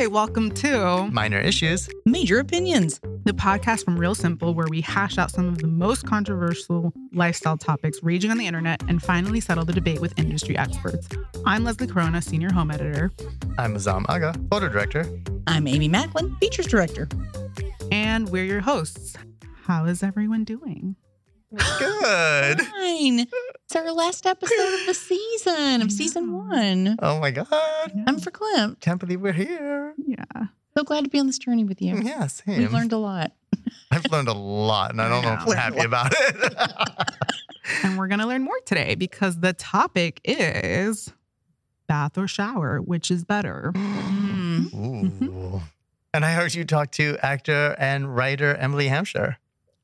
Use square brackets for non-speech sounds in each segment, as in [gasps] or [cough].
Hi, welcome to Minor issues. Major opinions. the podcast from Real Simple, where we hash out some of the most controversial lifestyle topics raging on the internet and finally settle the debate with industry experts. I'm Leslie Corona, senior home editor, I'm Muzam Agha, photo director. I'm Amy Maclin, features director. and we're your hosts. How is everyone doing? Good. Fine. It's our last episode of the season, of season one. Oh my God. I'm for Clint. Can't believe we're here. Yeah. So glad to be on this journey with you. Yeah, same. We've learned a lot. I've learned a lot, and I don't know if I I'm happy about it. [laughs] And we're going to learn more today because the topic is bath or shower, which is better. [gasps] Mm. Ooh. And I heard you talk to actor and writer Emily Hampshire.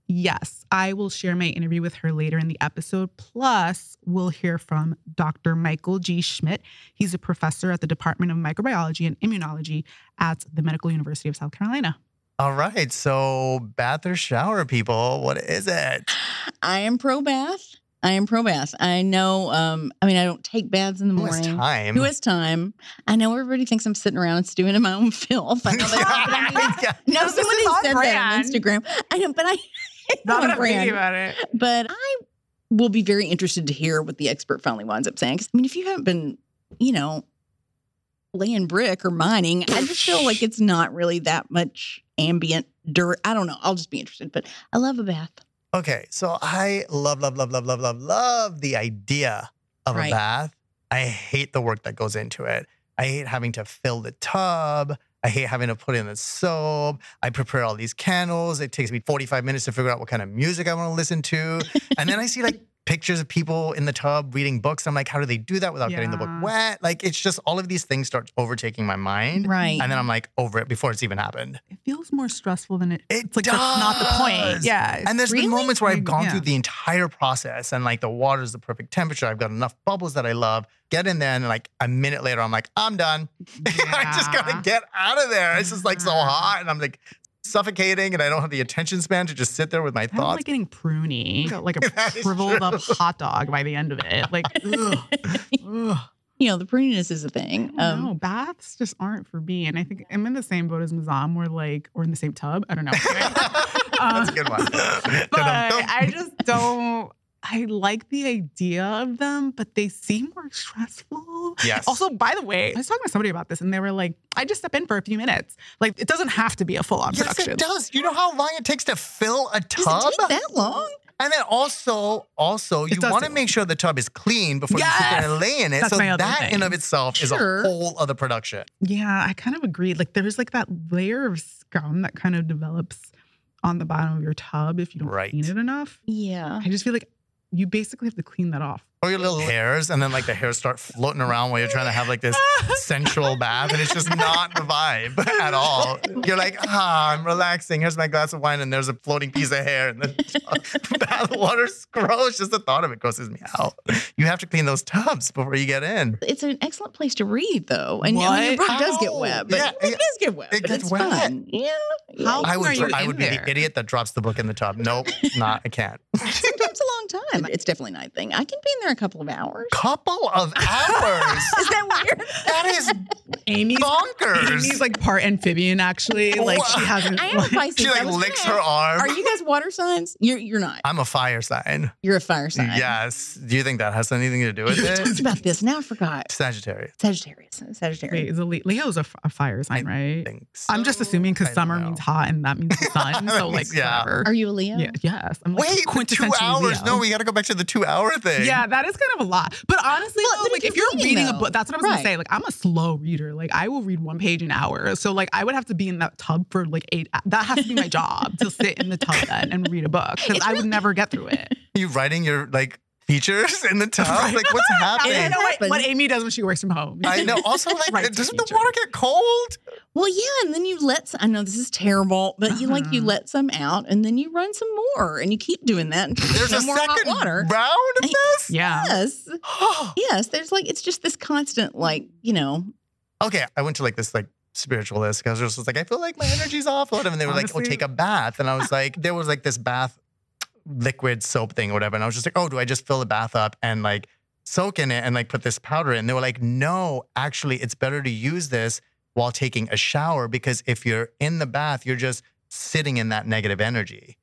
Yes, I will share my interview with her later in the episode. Plus, we'll hear from Dr. Michael G. Schmidt. He's a professor at the Department of Microbiology and Immunology at the Medical University of South Carolina. All right. So, bath or shower, people, what is it? I am pro bath. I am pro bath. I know, um, I mean, I don't take baths in the morning. Who has time? Who has time? I know everybody thinks I'm sitting around and stewing in my own [laughs] filth. I know they are, but I mean, Yeah. no, This somebody is on said that on. Instagram. I know, but I [laughs] Not on that I'm thinking brand. about it. But I will be very interested to hear what the expert finally winds up saying. 'Cause, I mean, if you haven't been, you know, laying brick or mining, I just feel like it's not really that much ambient dirt. I don't know. I'll just be interested. But I love a bath. Okay, so I love, love, love, love, love, love, love the idea of Right. a bath. I hate the work that goes into it. I hate having to fill the tub. I hate having to put in the soap. I prepare all these candles. It takes me 45 minutes to figure out what kind of music I want to listen to. and then I see like pictures of people in the tub reading books. I'm like, how do they do that without getting the book Yeah. wet? Like, it's just all of these things start overtaking my mind. Right. And then I'm like over it before it's even happened. It feels more stressful than it. It it's like that's not the point. Yeah. And there's Really? been moments where I've gone Yeah. through the entire process and like the water's the perfect temperature. I've got enough bubbles that I love. Get in there and like a minute later, I'm like, I'm done. [laughs] I just gotta get out of there. It's just like so hot and I'm like suffocating and I don't have the attention span to just sit there with my I'm thoughts. like getting pruny, [laughs] Got like a [laughs] That is shriveled up hot dog by the end of it. Like, [laughs] ugh, ugh. you know, the pruniness is a thing. Um, no, Um, baths just aren't for me. And I think I'm in the same boat as Muzam, where like, or in the same tub. I don't know. That's a good one. but I just don't. I like the idea of them, but they seem more stressful. Yes. Also, by the way, I was talking to somebody about this, and they were like, "I just step in for a few minutes. Like, it doesn't have to be a full-on Yes, production." it does. You know how long it takes to fill a tub? does tub? it take that long? And then also, also, you want to make sure the tub is clean before you sit there and lay in it. That's so my other that in of itself is a whole other production. Yeah, I kind of agree. Like, there's like that layer of scum that kind of develops on the bottom of your tub if you don't Right. clean it enough. Yeah. I just feel like you basically have to clean that off. Or your little hairs, and then like the hairs start floating around while you're trying to have like this [laughs] sensual bath, and it's just not the vibe [laughs] at all. You're like, ah, I'm relaxing. Here's my glass of wine, and there's a floating piece of hair, and the bath [laughs] water's gross. Just the thought of it grosses me out. You have to clean those tubs before you get in. It's an excellent place to read, though. And I mean, your What? book does get wet, but Yeah, it it- does get wet. it gets it's wet. fun. Yeah. yeah. How I long would, are you I in would be there? the idiot that drops the book in the tub. Nope, not. I can't. Sometimes a long time. It's definitely not a night thing. I can be in there a couple of hours. Couple of hours. [laughs] Is that weird? that is Amy's bonkers. Amy's like part amphibian, actually. Like she hasn't. I am a Pisces. she I like licks her arm. Are you guys water signs? You're you're not. I'm a fire sign. You're a fire sign. Yes. Do you think that has anything to do with We talked it? about this. Now I forgot. Sagittarius. Sagittarius. Wait, Sagittarius. is a Le- Leo's a, f- a fire sign, I right? Think I'm just assuming because summer know. means hot and that means the sun. [laughs] so like, Yeah. whatever. Are you a Leo? Yeah, yes. I'm like Wait, two hours. Leo. No, we got to go back to the two hour thing. Yeah, that is kind of a lot. But honestly, Well, though, but like if you're you're reading, reading a book, that's what I was right. gonna say. Like I'm a slow reader. Like I will read one page an hour. So like I would have to be in that tub for like eight. That has to be my job to sit in the tub then and read a book because I would really- never get through it. You writing your like features in the tub? Right. Like, what's [laughs] I happening? know what, what Amy does when she works from home. I know. [laughs] Also, like, Right doesn't the feature. water get cold? Well, yeah, and then you let some, I know this is terrible, but you like you Uh-huh. let some out and then you run some more and you keep doing that until There's there's a no more hot second water. round of this. Yeah. Yes. [gasps] Yes. There's like it's just this constant like, you know, okay, I went to like this like spiritualist because I was just like, I feel like my energy's off. And they were like, oh, take a bath. And I was like, there was like this bath liquid soap thing or whatever. And I was just like, oh, do I just fill the bath up and like soak in it and like put this powder in? They were like, no, actually, it's better to use this while taking a shower because if you're in the bath, you're just sitting in that negative energy.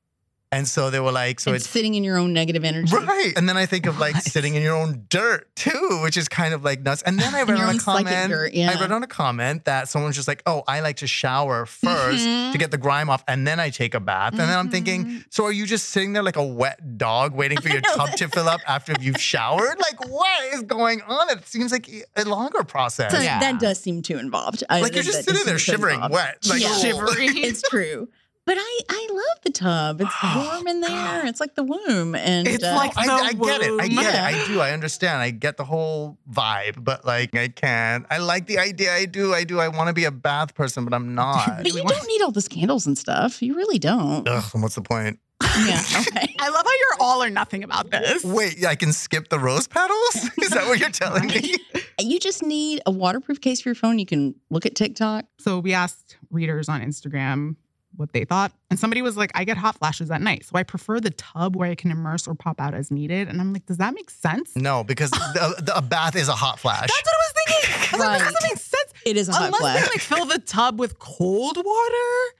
And so they were like, so and it's sitting in your own negative energy. Right. And then I think of like What? sitting in your own dirt too, which is kind of like nuts. And then I [laughs] In read on a comment. dirt, yeah. I read on a comment that someone's just like, oh, I like to shower 1st Mm-hmm. to get the grime off and then I take a bath. And then I'm thinking, Mhm. so are you just sitting there like a wet dog waiting for [laughs] your tub to fill up after you've showered? Like, what is going on? It seems like a longer process. So Yeah. that does seem too involved. I- like you're just sitting there shivering involved. wet. Like, Yeah. Shivering. [laughs] It's true. But I, I love the tub. It's warm in there. It's like the womb. And It's uh, like I, the I get it. I get Yeah. it. I do. I understand. I get the whole vibe, but like I can't. I like the idea. I do. I do. I want to be a bath person, but I'm not. but you don't need all those candles and stuff. You really don't. Ugh, and what's the point? Yeah. [laughs] Okay. I love how you're all or nothing about this. Wait, I can skip the rose petals? [laughs] Is that what you're telling me? You just need a waterproof case for your phone. You can look at TikTok. So we asked readers on Instagram what they thought, and somebody was like, "I get hot flashes at night, so I prefer the tub where I can immerse or pop out as needed." And I'm like, "Does that make sense?" No, because [laughs] the, the, a bath is a hot flash. That's what I was thinking. I was like, Right. that doesn't make sense. It is a hot flash. Unless they like fill the tub with cold water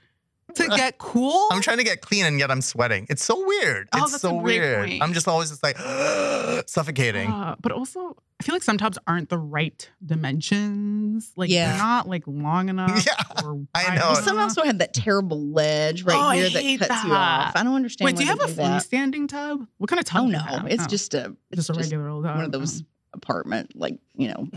to get cool. I'm trying to get clean and yet I'm sweating. It's so weird. Oh, it's that's so a great weird. point. I'm just always just like [gasps] suffocating. Uh, but also, I feel like some tubs aren't the right dimensions. Like Yeah. they're not like long [laughs] enough. Yeah, or I know. Well, some also have that terrible ledge right Oh, here that hate cuts you off. I don't understand. Wait, do you have a freestanding tub? What kind of tub? Oh no, have? it's Oh, just a it's just a regular old tub. one of those apartment like you know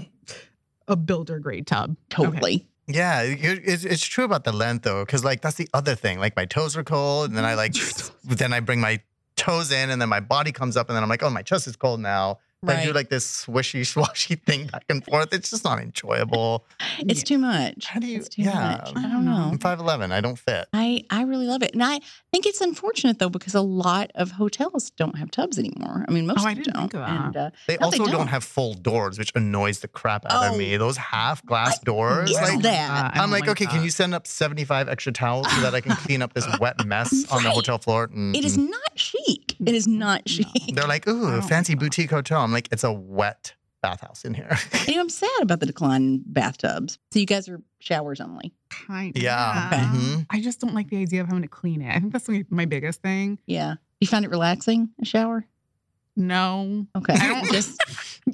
a builder grade tub. Okay. totally. Yeah, it's, it's true about the length though, because like that's the other thing. Like my toes are cold, and then I like, [laughs] then I bring my toes in, and then my body comes up, and then I'm like, oh, my chest is cold now. I do like this swishy [laughs] swashy thing back and forth. It's just not enjoyable. It's too much. How do you- It's too yeah. much. I don't know. I'm five eleven. I don't fit. I, I really love it. And I think it's unfortunate though, because a lot of hotels don't have tubs anymore. I mean, most Oh, I of them didn't don't. think of that. And, uh, They No, also they don't. don't. have full doors, which annoys the crap out Oh. of me. Those half glass doors. Is I Like, don't that? I I'm don't like, okay, can you send up 75 extra towels so that I can clean up this [laughs] wet mess on the hotel floor? Mm, it is not chic. It is not chic. They're like, I ooh, fancy like boutique hotel. I'm like, it's a wet bathhouse in here. [laughs] Anyway, I'm sad about the decline in bathtubs. So you guys are showers only. Kind of. Yeah. Okay. Mhm. I just don't like the idea of having to clean it. I think that's my, my biggest thing. Yeah. You find it relaxing, a shower? No. Okay. I don't [laughs] just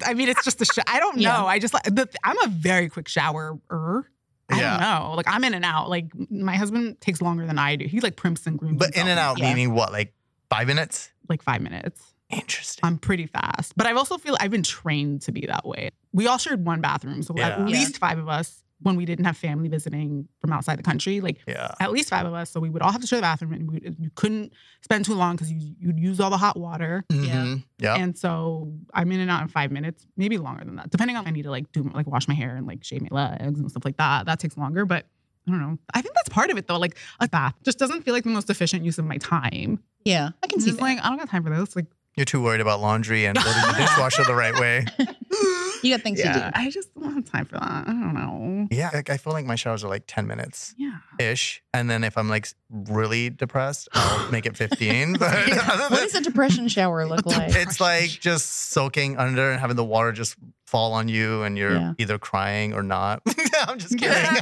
I mean, it's just a sh- I don't know. Yeah. I just like the, I'm a very quick showerer. I Yeah. don't know. Like I'm in and out. Like my husband takes longer than I do. He like primps and grooms. But in and out, Yeah. meaning what? Like five minutes? like five minutes. Interesting. I'm pretty fast. But I've also feel I've been trained to be that way. We all shared one bathroom. So Yeah. at Yeah. least five of us when we didn't have family visiting from outside the country, like yeah. at least five of us. So we would all have to share the bathroom and we, you couldn't spend too long because you, you'd use all the hot water. Mhm. Yep. And so I'm in and out in five minutes, maybe longer than that, depending on I need to like do like wash my hair and like shave my legs and stuff like that. That takes longer, but I don't know. I think that's part of it though. Like a bath just doesn't feel like the most efficient use of my time. yeah, I can It's see just that. like I don't got time for this. Like You're too worried about laundry and loading the [laughs] dishwasher the right way. you got things to do. I just don't have time for that. I don't know. Yeah, like, I feel like my showers are like 10 minutes Yeah. ish. And then if I'm like really depressed, I'll [laughs] make it 15. But What does a depression shower look like? it's like just soaking under and having the water just fall on you and you're Yeah. either crying or not. [laughs] I'm just kidding.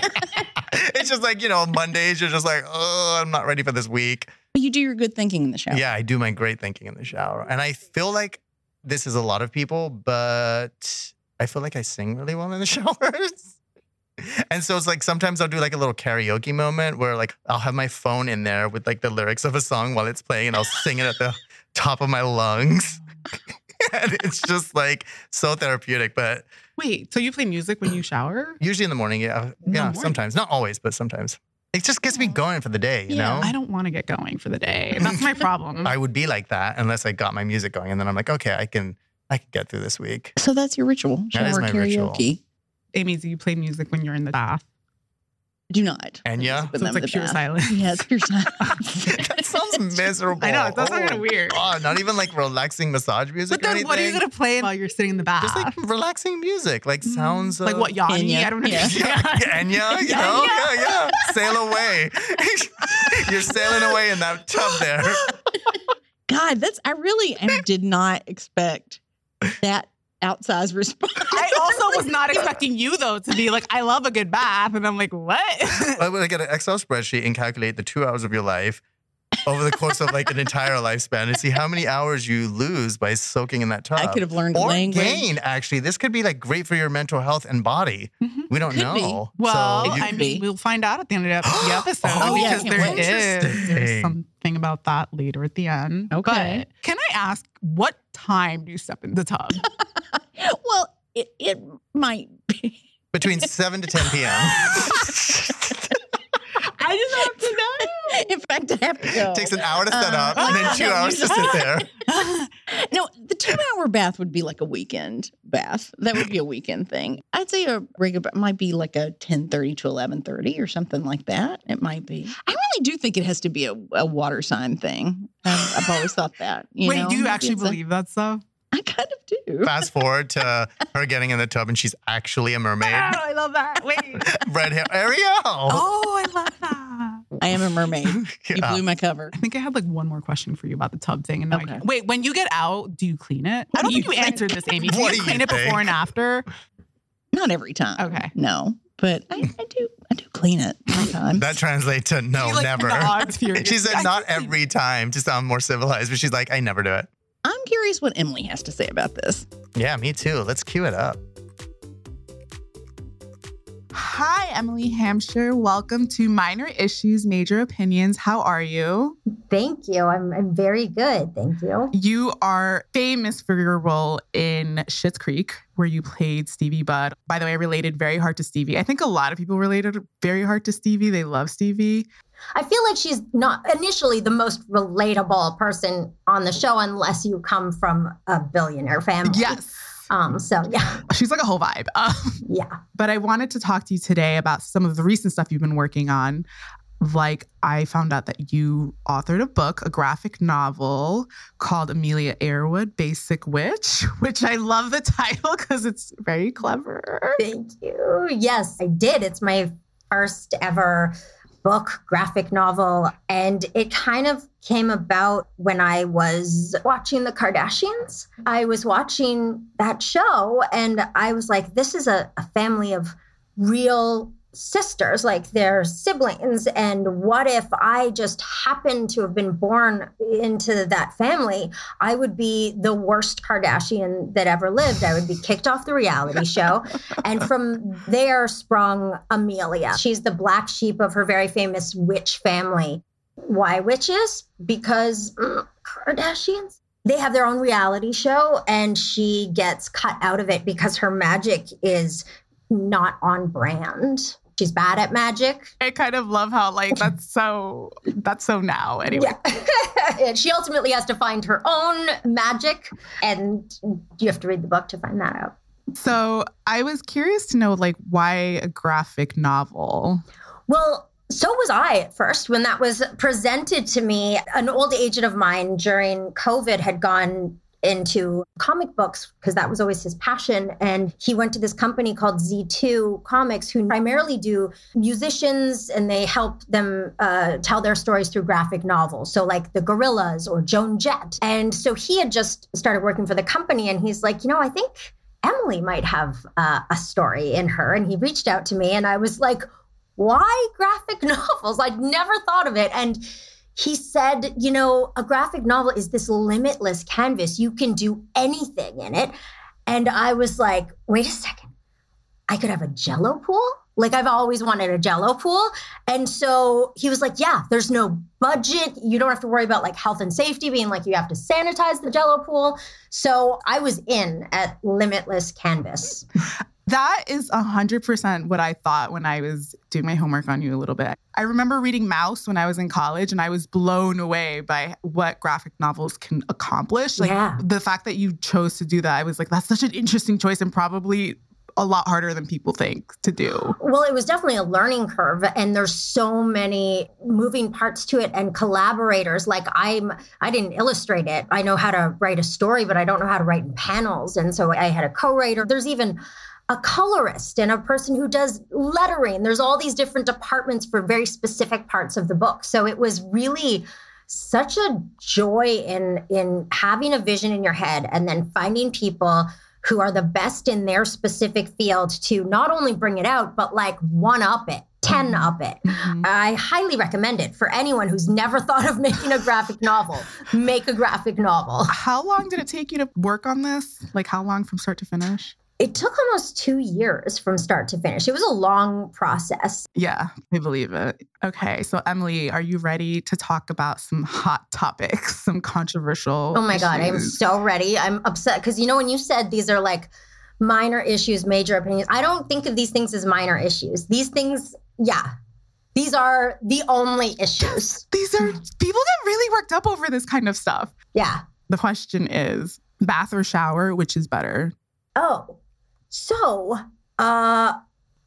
It's just like, you know, Mondays, you're just like, oh, I'm not ready for this week. But you do your good thinking in the shower. Yeah, I do my great thinking in the shower. And I feel like this is a lot of people, but I feel like I sing really well in the [laughs] showers. And so it's like sometimes I'll do like a little karaoke moment where like I'll have my phone in there with like the lyrics of a song while it's playing and I'll sing it at the top of my lungs. [laughs] and it's just like so therapeutic. But Wait, so you play music when you shower? [clears throat] usually in the morning, yeah. the Yeah, morning? sometimes. Not always, but sometimes. It just gets me going for the day, you Yeah. know? I don't want to get going for the day. That's my [laughs] problem. I would be like that unless I got my music going. And then I'm like, okay, I can I can get through this week. So that's your ritual. That is Shower my ritual. karaoke. Amy, do you play music when you're in the bath? Do not. Enya? Put So it's like pure bath. silence. [laughs] Yeah, pure silence. [laughs] that sounds [laughs] miserable. I know, it does sound kinda Oh, weird. God, not even like relaxing massage music But or then what are you going to play while you're sitting in the bath? Just like relaxing music, like mm, sounds like of- what, Yanni? Enya. I don't Yeah. Yeah, Enya, you know, yeah, yeah. Sail away. You're sailing away in that tub there. God, that's I really am, did not expect that outsized response. I also was not [laughs] expecting you though to be like, I love a good bath, and I'm like, what? I would get an Excel spreadsheet and calculate the two hours of your life over the course of like an entire lifespan and see how many hours you lose by soaking in that tub. I could have learned or language. gain, actually. This could be like great for your mental health and body. Mhm. We don't Could be. know. Well, so I mean, be. we'll find out at the end of the the [gasps] episode Oh, yeah, because can't there wait. is there's something about that later at the end. Okay. But can I ask what time do you step in the tub? [laughs] well, it, it might be. between 7 to 10 p.m. [laughs] I just have to know. [laughs] In fact, I have to go. Takes an hour to set Uh, up and then two [laughs] hours to sit there. [laughs] No, the two hour bath would be like a weekend bath. That would be a weekend thing. I'd say a regular bath might be like a ten thirty to eleven thirty or something like that. It might be. I really do think it has to be a, a water sign thing. I've, I've always thought that. You Wait, know? do you Maybe actually it's a- believe that stuff? I kind of do. Fast forward to her getting in the tub and she's actually a mermaid. Oh, I love that. Wait. Red hair. Ariel. Oh, I love that. I am a mermaid. [laughs] You blew my cover. I think I had like one more question for you about the tub thing. And now I Okay. can't- wait, when you get out, do you clean it? What I don't do think you you answered this, Amy. Do What you do clean you it before and after? Not every time. Okay. No, but I, I do. I do clean it [laughs] sometimes. That translates to no, She, like, never. [laughs] She said not every time to sound more civilized, but she's like, I never do it. I'm curious what Emily has to say about this. Yeah, me too. Let's cue it up. Hi, Emily Hampshire. Welcome to Minor Issues, Major Opinions. How are you? Thank you. I'm, I'm very good. Thank you. You are famous for your role in Schitt's Creek, where you played Stevie Budd. By the way, I related very hard to Stevie. I think a lot of people related very hard to Stevie. They love Stevie. I feel like she's not initially the most relatable person on the show unless you come from a billionaire family. Yes. Um, so yeah, [laughs] She's like a whole vibe. [laughs] Um, yeah. but I wanted to talk to you today about some of the recent stuff you've been working on. Like, I found out that you authored a book, a graphic novel called Amelia Airwood Basic Witch, [laughs] which I love the title because it's very clever. Thank you. Yes, I did. It's my first ever book, graphic novel. And it kind of came about when I was watching The Kardashians. I was watching that show and I was like, this is a, a family of real sisters, like they're siblings. And what if I just happened to have been born into that family? I would be the worst Kardashian that ever lived. I would be kicked off the reality [laughs] show. And from there sprung Amelia. She's the black sheep of her very famous witch family. Why witches? Because mm, Kardashians. They have their own reality show, and she gets cut out of it because her magic is not on brand. She's bad at magic. I kind of love how, like, that's so, that's so now. Anyway. Yeah. [laughs] and she ultimately has to find her own magic, and you have to read the book to find that out. So I was curious to know, like, why a graphic novel? Well, so was I at first when that was presented to me. An old agent of mine during COVID had gone into comic books because that was always his passion. And he went to this company called Z2 Comics, who primarily do musicians and they help them uh, tell their stories through graphic novels. So, like the Gorillaz or Joan Jett. And so he had just started working for the company and he's like, you know, I think Emily might have uh, a story in her. And he reached out to me and I was like, why graphic [laughs] novels? I'd never thought of it. And he said, you know, a graphic novel is this limitless canvas. You can do anything in it. And I was like, wait a second. I could have a jello pool? Like I've always wanted a jello pool. And so he was like, yeah, there's no budget. You don't have to worry about like health and safety being like you have to sanitize the jello pool. So I was in at limitless canvas. That is 100% what I thought when I was doing my homework on you a little bit. I remember reading Maus when I was in college and I was blown away by what graphic novels can accomplish. Like Yeah. the fact that you chose to do that, I was like, that's such an interesting choice and probably a lot harder than people think to do. Well, it was definitely a learning curve and there's so many moving parts to it and collaborators. Like I'm I didn't illustrate it. I know how to write a story, but I don't know how to write in panels. And so I had a co-writer. There's even a colorist and a person who does lettering. There's all these different departments for very specific parts of the book. So it was really such a joy in in having a vision in your head and then finding people who are the best in their specific field to not only bring it out but like one up it 10 up it Mhm. i highly recommend it for anyone who's never thought of [laughs] making a graphic novel make a graphic novel How long did it take you to work on this? Like how long from start to finish? It took almost two years from start to finish it was a long process Yeah, I believe it. Okay, so Emily, are you ready to talk about some hot topics, some controversial? Oh my God, I'm so ready. I'm upset because you know, when you said these are like minor issues, major opinions, I don't think of these things as minor issues. These things, yeah, these are the only issues. [laughs] These are people get really worked up over this kind of stuff. Yeah. The question is bath or shower, which is better? Oh, so, uh,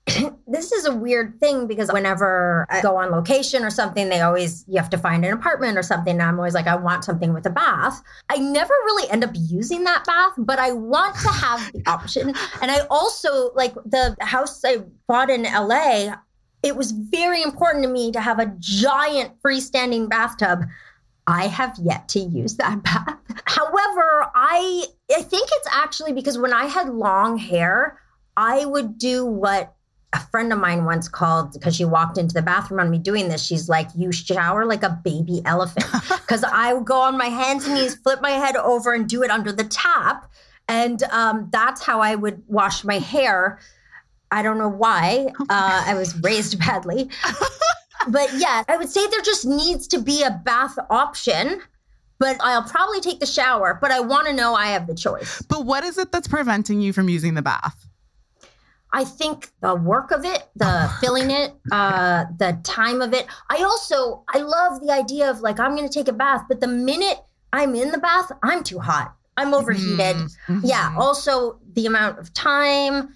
[clears throat] this is a weird thing because whenever I go on location or something, they always, you have to find an apartment or something. And I'm always like, I want something with a bath. I never really end up using that bath, but I want to have the [laughs] option. And I also, like the house I bought in LA, it was very important to me to have a giant freestanding bathtub. I have yet to use that [laughs] bath. However, I I think it's actually because when I had long hair, I would do what a friend of mine once called because she walked into the bathroom on me doing this. She's like, "You shower like a baby elephant," [laughs] because I would go on my hands and knees, flip my head over, and do it under the tap, and um, that's how I would wash my hair. I don't know why. Uh, I was raised badly. [laughs] but yeah, I would say there just needs to be a bath option. But I'll probably take the shower, but I want to know I have the choice. But what is it that's preventing you from using the bath? I think the work of it, the filling it, uh, the time of it. I also I love the idea of like I'm going to take a bath, but the minute I'm in the bath, I'm too hot. I'm overheated. Mhm, Yeah. mhm. Also, the amount of time.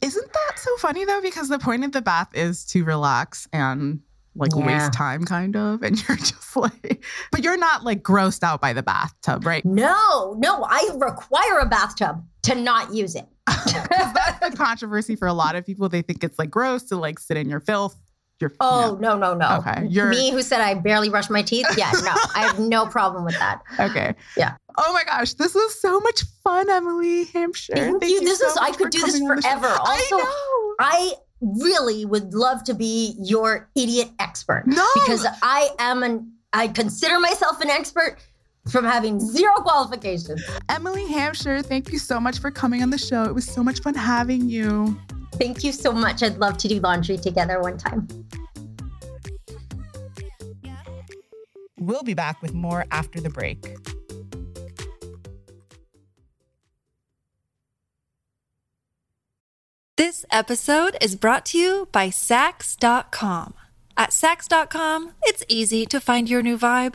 Isn't that so funny though? Because the point of the bath is to relax and like Yeah. waste time, kind of. And [laughs] you're just like, but you're not like grossed out by the bathtub, right? No, no, I require a bathtub to not use it [laughs] that's the controversy for a lot of people. They think it's like gross to like sit in your filth. Your Oh no, no, no. Okay, you're- Me who said I barely brush my teeth. Yeah, no, I have no problem with that. Okay. Yeah. Oh my gosh, this was so much fun, Emily Hampshire. Thank you. This so is- I could do this coming on the show. forever. Also, I know. I really would love to be your idiot expert No, because I am an I consider myself an expert from having zero qualifications. Emily Hampshire, thank you so much for coming on the show. It was so much fun having you. Thank you so much. I'd love to do laundry together one time. We'll be back with more after the break. This episode is brought to you by Saks.com. At Saks.com, it's easy to find your new vibe.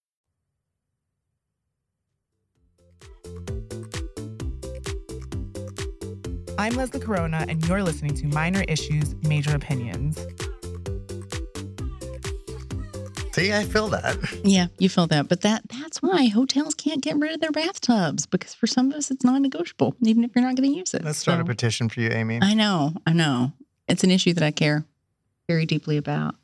I'm Leslie Corona, and you're listening to Minor Issues, Major Opinions. See, I feel that. Yeah, you feel that, but that that's why hotels can't get rid of their bathtubs because for some of us it's non-negotiable, even if you're not going to use it. Let's start a petition for you, Amy. I know, I know. It's an issue that I care very deeply about.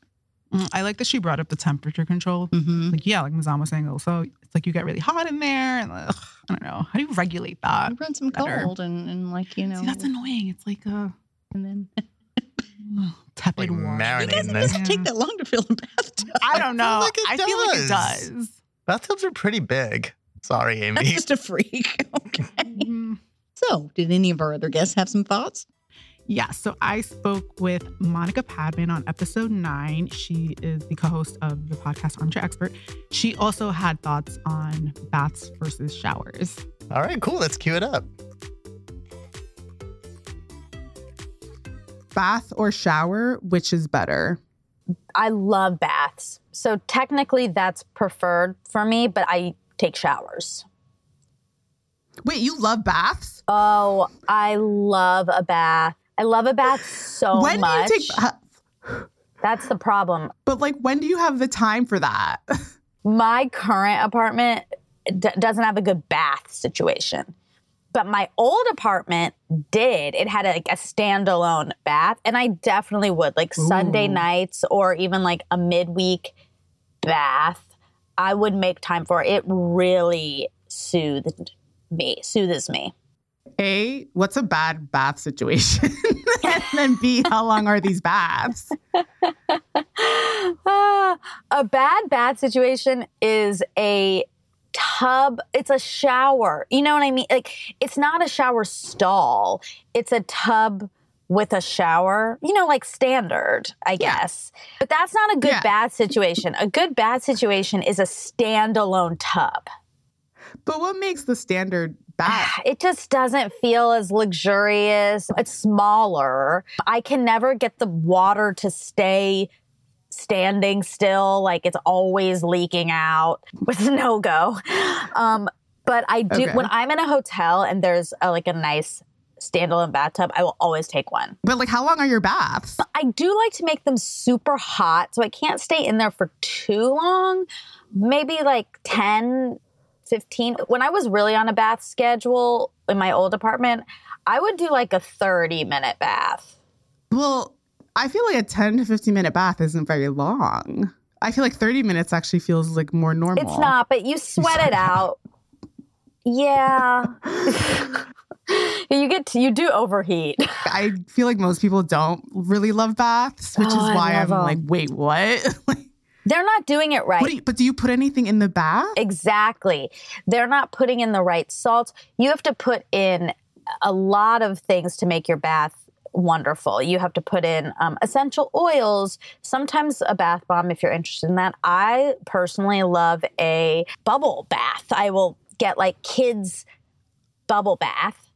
Mm, I like that she brought up the temperature control. Mm-hmm. Like, yeah, like Muzam was saying, also, it's like you get really hot in there. And ugh, I don't know. How do you regulate that? run some better. cold and, and like you know, See, that's annoying. It's like a and then ugh, [laughs] tepid Like water. marinating it doesn't, them. doesn't Yeah. take that long to fill a bathtub. I don't [laughs] know. like it I feel like it does. does. Bathtubs are pretty big. Sorry, I'm Amy. just a freak. [laughs] Okay. Mm. So, did any of our other guests have some thoughts? Yeah, so I spoke with Monica Padman on episode nine. She is the co host of the podcast Armchair Expert. She also had thoughts on baths versus showers. All right, cool. Let's cue it up. Bath or shower, which is better? I love baths. So technically that's preferred for me, but I take showers. Wait, you love baths? Oh, I love a bath. I love a bath so much when much. do you take baths? That's the problem. But like, when do you have the time for that? My current apartment d- doesn't have a good bath situation. But my old apartment did. It had like a standalone bath, and I definitely would like Sunday nights or even like a midweek bath. I would make time for it. It really soothed me, soothes me. A, what's a bad bath situation? [laughs] and then B, how long are these baths? Ah, [laughs] a bad bath situation is a tub it's a shower. You know what i mean? Like it's not a shower stall. It's a tub with a shower. You know like standard i guess. But that's not a good Yeah. bath situation. A good bath situation is a standalone tub But what makes the standard bath? [sighs] it just doesn't feel as luxurious. It's smaller. I can never get the water to stay standing still. Like it's always leaking out. [laughs] It's no go. Um, but I do Okay. when I'm in a hotel and there's a, like a nice standalone bathtub, I will always take one. But like, how long are your baths? I do like to make them super hot, so I can't stay in there for too long. Maybe like 10, 15. When I was really on a bath schedule in my old apartment, I would do like a 30 minute bath. Well, I feel like a 10 to 15 minute bath isn't very long. I feel like 30 minutes actually feels like more normal. It's not, but you [laughs] sweat it out. Yeah. [laughs] you get to, you do overheat. [laughs] I feel like most people don't really love baths, which Oh, is why I'm love 'em. like, wait, what? Like, They're not doing it right. do you, but do you put anything in the bath? Exactly. They're not putting in the right salts. You have to put in a lot of things to make your bath wonderful. You have to put in um, essential oils, sometimes a bath bomb if you're interested in that. I personally love a bubble bath. I will get like kids' bubble bath.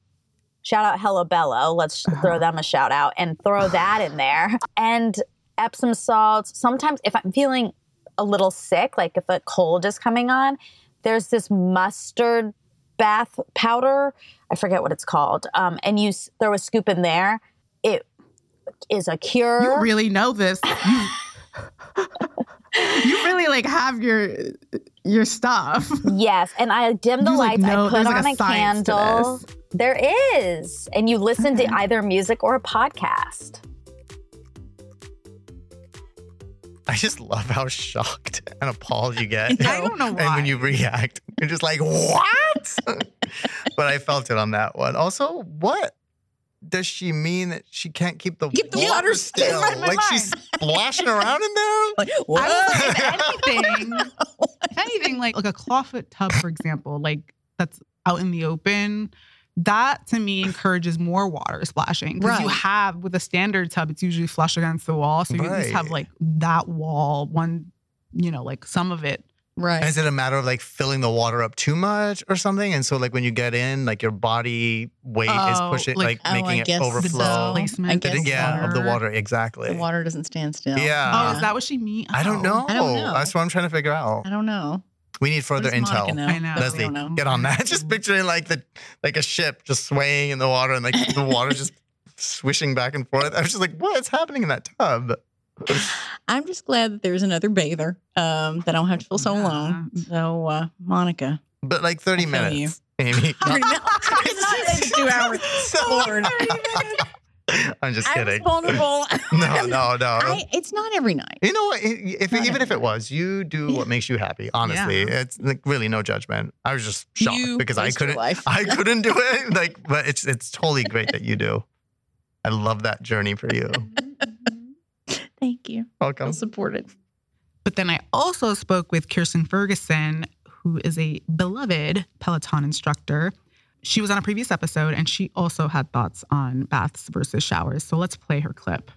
Shout out Hello Bello. Let's throw them a shout out and throw that in there. And Epsom salts. Sometimes if I'm feeling a little sick, like if a cold is coming on, there's this mustard bath powder. I forget what it's called. Um, and you throw a scoop in there. It is a cure. You really know this. [laughs] You, really like have your your stuff. Yes, and I dim the You, like, lights. I put on like, a a, candle. There is, and you listen to either music or a podcast. I just love how shocked and appalled you get. [laughs] I don't know And when you react, you're just like, what? [laughs] but I felt it on that one. Also, what does she mean that she can't keep the, Keep the water, water still? still. Like she's splashing around in there? Like, I was [laughs] like, what? if anything, if anything, like like a clawfoot tub, for example, like that's out in the open. That to me encourages more water splashing because you have with a standard tub, it's usually flush against the wall, so you at least have like that wall, one, you know, like some of it. right. Is it a matter of like filling the water up too much or something? And so, like, when you get in, like your body weight is Oh, pushing, like- like, Oh, I making it guess overflow. displacement, I of guess the yeah, of the water. Exactly. the water doesn't stand still. Yeah. Oh, is that what she mean? I don't Oh. know. I don't know. That's what I'm trying to figure out. I don't know. We need further What does Monica intel. know? I know. that Leslie, know? get on that. [laughs] Just picturing like the like a ship just swaying in the water and like [laughs] the water just swishing back and forth. I was just like, what's happening in that tub? I'm just glad that there's another bather. Um, that I don't have to feel so Yeah. alone. So, uh, Monica, But like 30 I feel you. minutes, Amy. [laughs] I know. it's not two hours. Lord. [laughs] I'm just I was kidding. vulnerable. [laughs] [laughs] No, no, no. I, it's not every night. You know what? If Not even if every it was, you do what makes you happy. Honestly, Yeah. it's like really no judgment. I was just shocked You because I couldn't. life. I couldn't do it. Like, but it's it's totally great that you do. I love that journey for you. Thank you. Welcome. Feel supported. But then I also spoke with Kirsten Ferguson, who is a beloved Peloton instructor. She was on a previous episode and she also had thoughts on baths versus showers. So let's play her clip.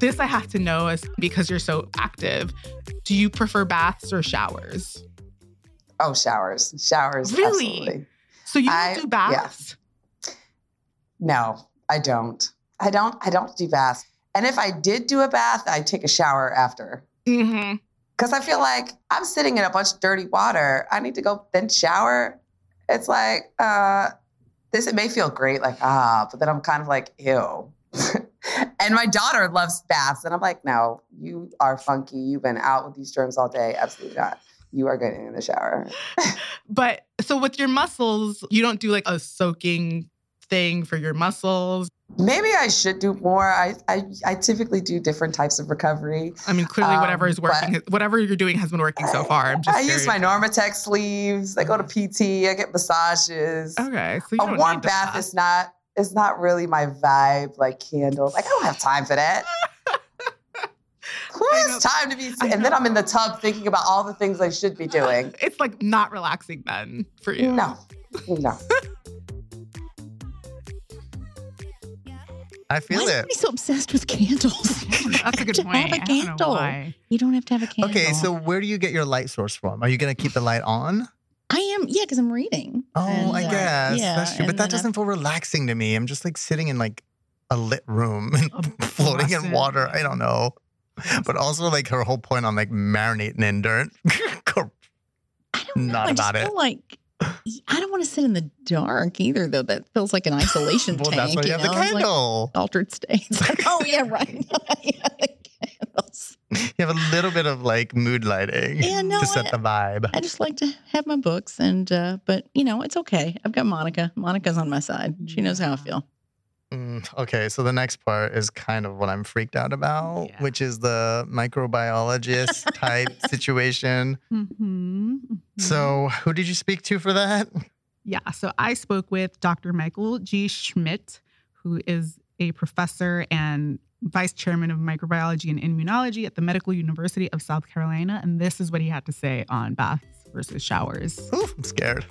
This I have to know is because you're so active. Do you prefer baths or showers? Oh, showers, showers. Really? Absolutely. So you don't I- do yeah. baths? No, I don't. I don't. I don't do baths. And if I did do a bath, I take a shower after Mm-hmm. Because I feel like I'm sitting in a bunch of dirty water. I need to go then shower. It's like uh, this. It may feel great, like ah, but then I'm kind of like ew. [laughs] and my daughter loves baths, and I'm like, no, you are funky. You've been out with these germs all day. Absolutely not. You are getting in the shower. [laughs] But so with your muscles, you don't do like a soaking thing for your muscles. Maybe I should do more. I, I I typically do different types of recovery. I mean, clearly, whatever Um, is working, whatever you're doing has been working so far. I'm just I use my Normatec sleeves. I go to PT. I get massages. Okay, so you a warm bath is not is not really my vibe. Like candles, like I don't have time for that. [laughs] Who has time to be? And then I'm in the tub thinking about all the things I should be [laughs] doing. It's like not relaxing then for you. No, no. [laughs] I Why feel is it. everybody so obsessed with candles? [laughs] That's a good [laughs] To point. Have a I don't know candle. why. You don't have to have a candle. Okay, so where do you get your light source from? Are you gonna keep the light on? I am, yeah, because I'm reading. Oh, And, I uh, guess yeah, that's true. But that doesn't feel relaxing to me. I'm just like sitting in like a lit room and [laughs] floating in water. I don't know. But also like her whole point on like marinating in dirt. I don't know. Not I just about it. feel like I don't want to sit in the dark either, though. That feels like an isolation [laughs] well, tank. that's why you have the know? Like candle. altered states. Like, [laughs] oh yeah, right. [laughs] yeah, candles. You have a little bit of like mood lighting Yeah, no, to set I- the vibe. I just like to have my books, and uh, but you know it's okay. I've got Monica. Monica's on my side. She knows how I feel. Mm, okay, so the next part is kind of what I'm freaked out about, Yeah. which is the microbiologist type [laughs] situation. Mhm, mhm. So, who did you speak to for that? Yeah, so I spoke with Dr. Michael G. Schmidt, who is a professor and vice chairman of microbiology and immunology at the Medical University of South Carolina. And this is what he had to say on baths versus showers. Ooh, I'm scared.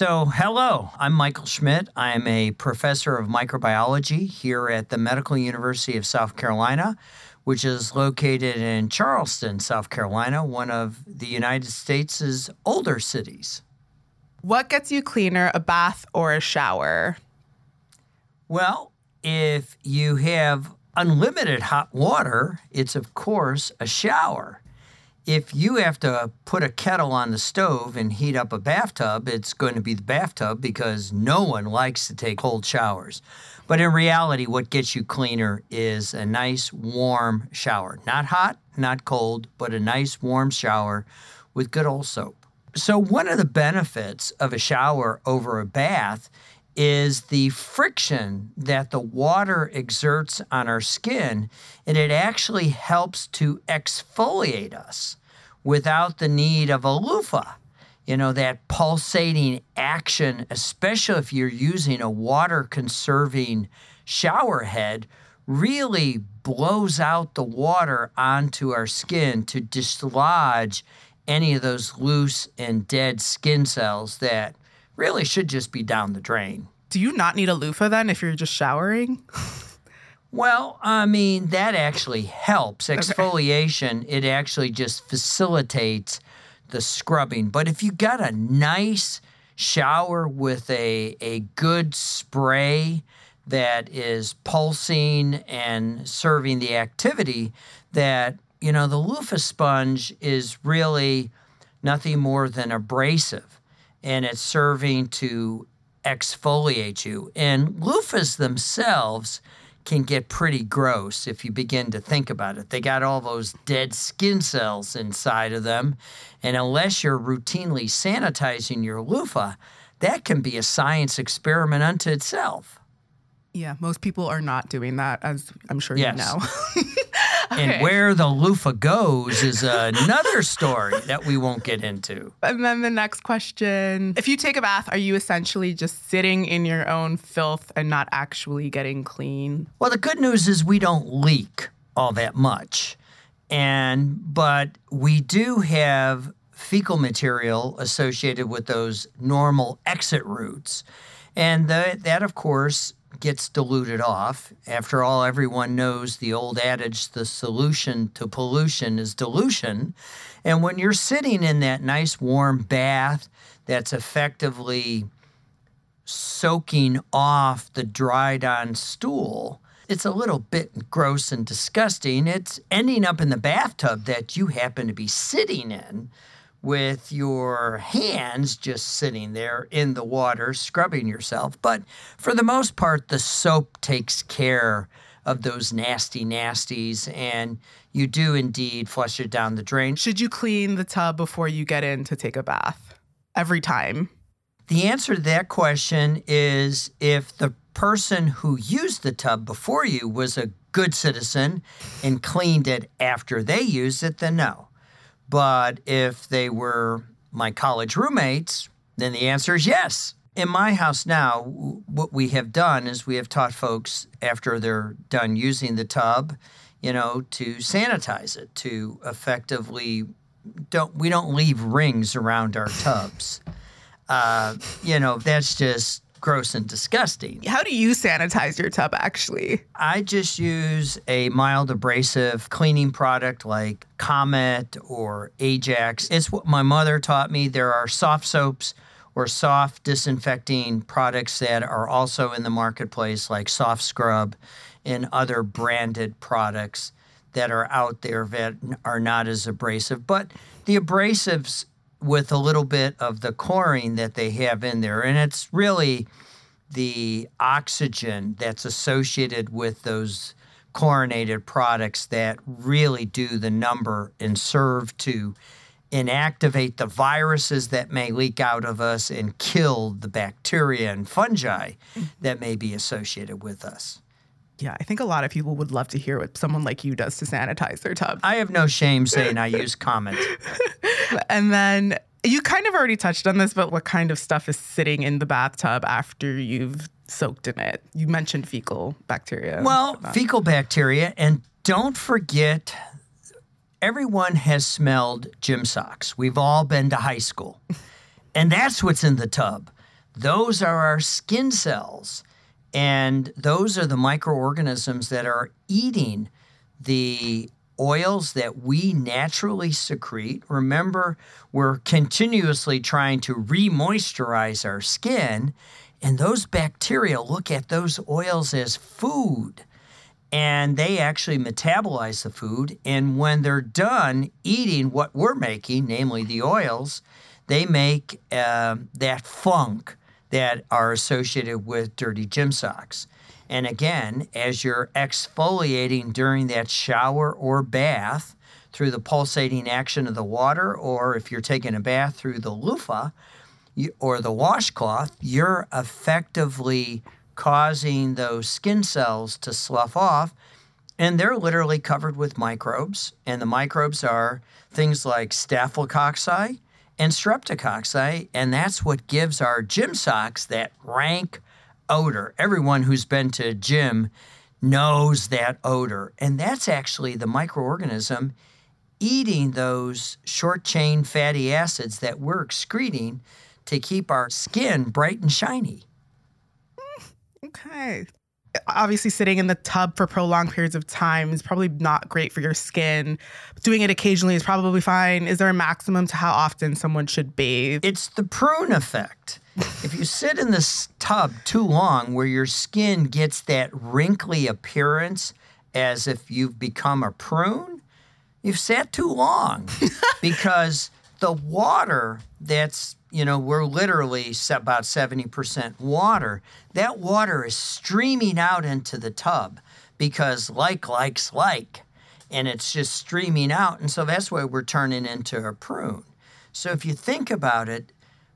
So, hello, I'm Michael Schmidt. I am a professor of microbiology here at the Medical University of South Carolina, which is located in Charleston, South Carolina, one of the United States' older cities. What gets you cleaner, a bath or a shower? Well, if you have unlimited hot water, it's of course a shower. If you have to put a kettle on the stove and heat up a bathtub, it's going to be the bathtub because no one likes to take cold showers. But in reality, what gets you cleaner is a nice warm shower. Not hot, not cold, but a nice warm shower with good old soap. So, one of the benefits of a shower over a bath is the friction that the water exerts on our skin, and it actually helps to exfoliate us without the need of a loofah. You know, that pulsating action, especially if you're using a water conserving shower head, really blows out the water onto our skin to dislodge any of those loose and dead skin cells that really should just be down the drain. Do you not need a loofah then if you're just showering? [laughs] Well, I mean, that actually helps. Exfoliation, it actually just facilitates the scrubbing. But if you got a nice shower with a, a good spray that is pulsing and serving the activity that you know, the loofah sponge is really nothing more than abrasive and it's serving to exfoliate you. And loofahs themselves can get pretty gross if you begin to think about it. They got all those dead skin cells inside of them. And unless you're routinely sanitizing your loofah, that can be a science experiment unto itself. Yeah, most people are not doing that, as I'm sure Yes. you know. [laughs] And where the loofah goes is another story that we won't get into. And then the next question If you take a bath, are you essentially just sitting in your own filth and not actually getting clean? Well, the good news is we don't leak all that much. And but we do have fecal material associated with those normal exit routes. And the, that of course gets diluted off. After all, everyone knows the old adage the solution to pollution is dilution. And when you're sitting in that nice warm bath that's effectively soaking off the dried on stool. It's a little bit gross and disgusting. It's ending up in the bathtub that you happen to be sitting in with your hands just sitting there in the water, scrubbing yourself. But for the most part, the soap takes care of those nasty nasties, and you do indeed flush it down the drain. Should you clean the tub before you get in to take a bath? Every time. The answer to that question is if the person who used the tub before you was a good citizen and cleaned it after they used it, then no. But if they were my college roommates, then the answer is yes. In my house now, what we have done is we have taught folks after they're done using the tub, you know, to sanitize it, to effectively don't we don't leave rings around our tubs. Uh, you know, that's just gross and disgusting. How do you sanitize your tub actually? I just use a mild abrasive cleaning product like Comet or Ajax. It's what my mother taught me. There are soft soaps or soft disinfecting products that are also in the marketplace, like Soft Scrub and other branded products that are out there that are not as abrasive. But the abrasives with a little bit of the chlorine that they have in there, and it's really the oxygen that's associated with those chlorinated products that really do the number and serve to inactivate the viruses that may leak out of us and kill the bacteria and fungi mm-hmm. that may be associated with us. Yeah, I think a lot of people would love to hear what someone like you does to sanitize their tub. I have no shame saying I use Comet. [laughs] And then you kind of already touched on this, but what kind of stuff is sitting in the bathtub after you've soaked in it? You mentioned fecal bacteria. Well, fecal bacteria, and don't forget, everyone has smelled gym socks. We've all been to high school, and that's what's in the tub. Those are our skin cells, and those are the microorganisms that are eating the oils that we naturally secrete. Remember, we're continuously trying to re-moisturize our skin, and those bacteria look at those oils as food and they actually metabolize the food. And when they're done eating what we're making, namely the oils, they make uh, that funk that are associated with dirty gym socks. And again, as you're exfoliating during that shower or bath through the pulsating action of the water, or if you're taking a bath through the loofah or the washcloth, you're effectively causing those skin cells to slough off. And they're literally covered with microbes. And the microbes are things like staphylococci and streptococci. And that's what gives our gym socks that rank odor. Everyone who's been to a gym knows that odor. And that's actually the microorganism eating those short chain fatty acids that we're excreting to keep our skin bright and shiny. [laughs] Okay. Obviously, sitting in the tub for prolonged periods of time is probably not great for your skin. Doing it occasionally is probably fine. Is there a maximum to how often someone should bathe? It's the prune effect. if you sit in this tub too long where your skin gets that wrinkly appearance as if you've become a prune, you've sat too long [laughs] because the water that's you know we're literally about 70% water. That water is streaming out into the tub because like likes like and it's just streaming out and so that's why we're turning into a prune. So if you think about it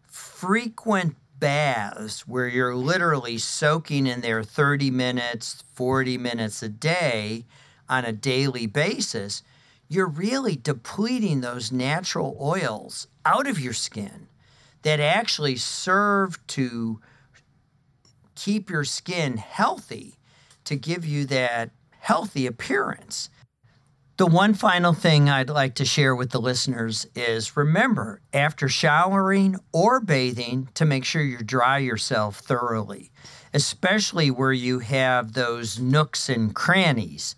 frequent baths where you're literally soaking in there 30 minutes 40 minutes a day on a daily basis you're really depleting those natural oils out of your skin that actually serve to keep your skin healthy, to give you that healthy appearance. The one final thing I'd like to share with the listeners is remember, after showering or bathing, to make sure you dry yourself thoroughly, especially where you have those nooks and crannies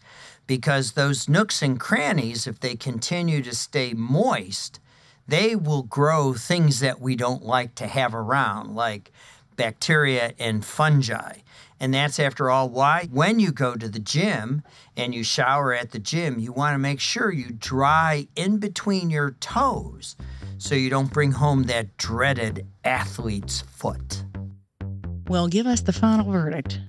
because those nooks and crannies, if they continue to stay moist, they will grow things that we don't like to have around, like bacteria and fungi. And that's after all why when you go to the gym and you shower at the gym, you want to make sure you dry in between your toes so you don't bring home that dreaded athlete's foot. Well, give us the final verdict.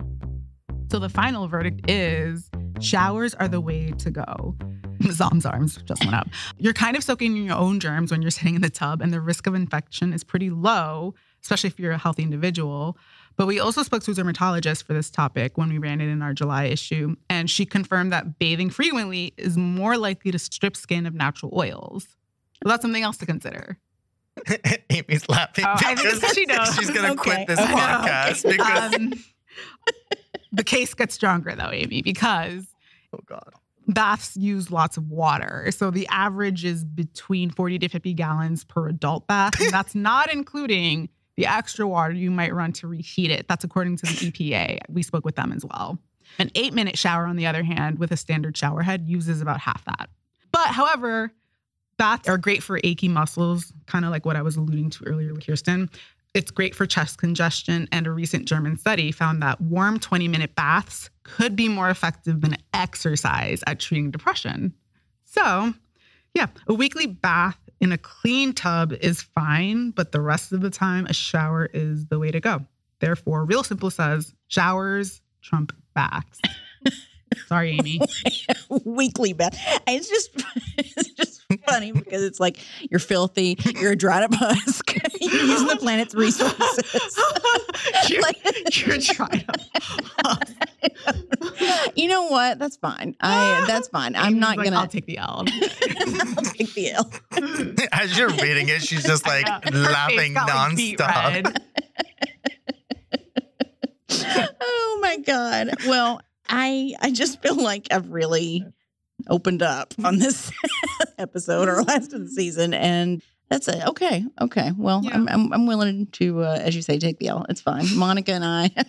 So the final verdict is showers are the way to go. [laughs] Zom's arms just went up. You're kind of soaking in your own germs when you're sitting in the tub, and the risk of infection is pretty low, especially if you're a healthy individual. But we also spoke to a dermatologist for this topic when we ran it in our July issue, and she confirmed that bathing frequently is more likely to strip skin of natural oils. So that's something else to consider. [laughs] Amy's laughing Oh, I think because she knows. [laughs] she's gonna Okay. quit this Okay. podcast because Um, the case gets stronger though, Amy, because oh god. Baths use lots of water. So the average is between 40 to 50 gallons per adult bath. And that's [laughs] not including the extra water you might run to reheat it. That's according to the EPA. We spoke with them as well. An eight minute shower, on the other hand, with a standard shower head uses about half that. But however, baths are great for achy muscles, kind of like what I was alluding to earlier with Kirsten. It's great for chest congestion, and a recent German study found that warm 20 minute baths could be more effective than exercise at treating depression. So, yeah, a weekly bath in a clean tub is fine, but the rest of the time, a shower is the way to go. Therefore, Real Simple says showers trump baths. [laughs] Sorry, Amy. [laughs] Weekly bath. It's just [laughs] it's just [laughs] funny because it's like you're filthy, you're a dried up husk, you're using the planet's resources. [laughs] you're, Like- you're trying to. you know what? That's fine. I that's fine. I'm Amy's not like, gonna I'll take the L. [laughs] I'll take the L. As you're reading it, she's just like laughing got, like, nonstop. red. oh my god. Well, I I just feel like I've really opened up on this [laughs] episode or last of the season, and that's it. Okay, okay. Well, Yeah. I'm, I'm I'm willing to, uh, as you say, take the L. It's fine. Monica and I. [laughs]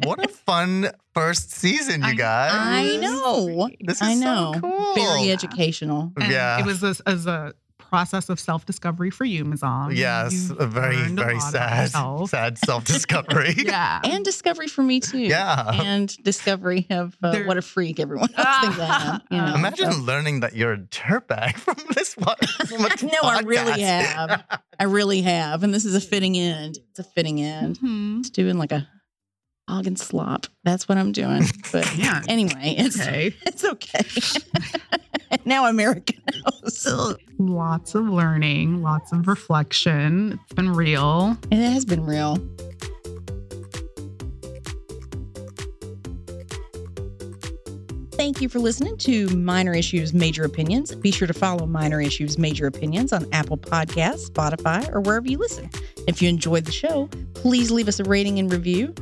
What a fun first season, you I- guys. I know. This is I know. so cool. Very educational. And Yeah. It was as, as a process of self discovery for you, Muzam. Yes, You a very, learned a very sad, sad self discovery. [laughs] Yeah. And discovery for me too. Yeah. And discovery of uh, what a freak everyone else thinks I am. [laughs] You know, Imagine so- learning that you're a dirtbag [laughs] from this one. From a No, I really have. I really have. And this is a fitting end. It's a fitting end. Mhm. It's doing like a and slop. That's what I'm doing. But [laughs] Yeah. anyway, it's Okay. [laughs] it's okay. [laughs] now America knows. Lots of learning, lots of reflection. It's been real. It has been real. Thank you for listening to Minor Issues Major Opinions. Be sure to follow Minor Issues Major Opinions on Apple Podcasts, Spotify, or wherever you listen. If you enjoyed the show, please leave us a rating and review.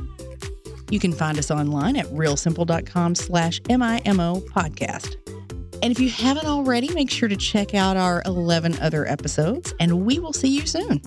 You can find us online at realsimple.com slash MIMO podcast. And if you haven't already, make sure to check out our 11 other episodes, and we will see you soon.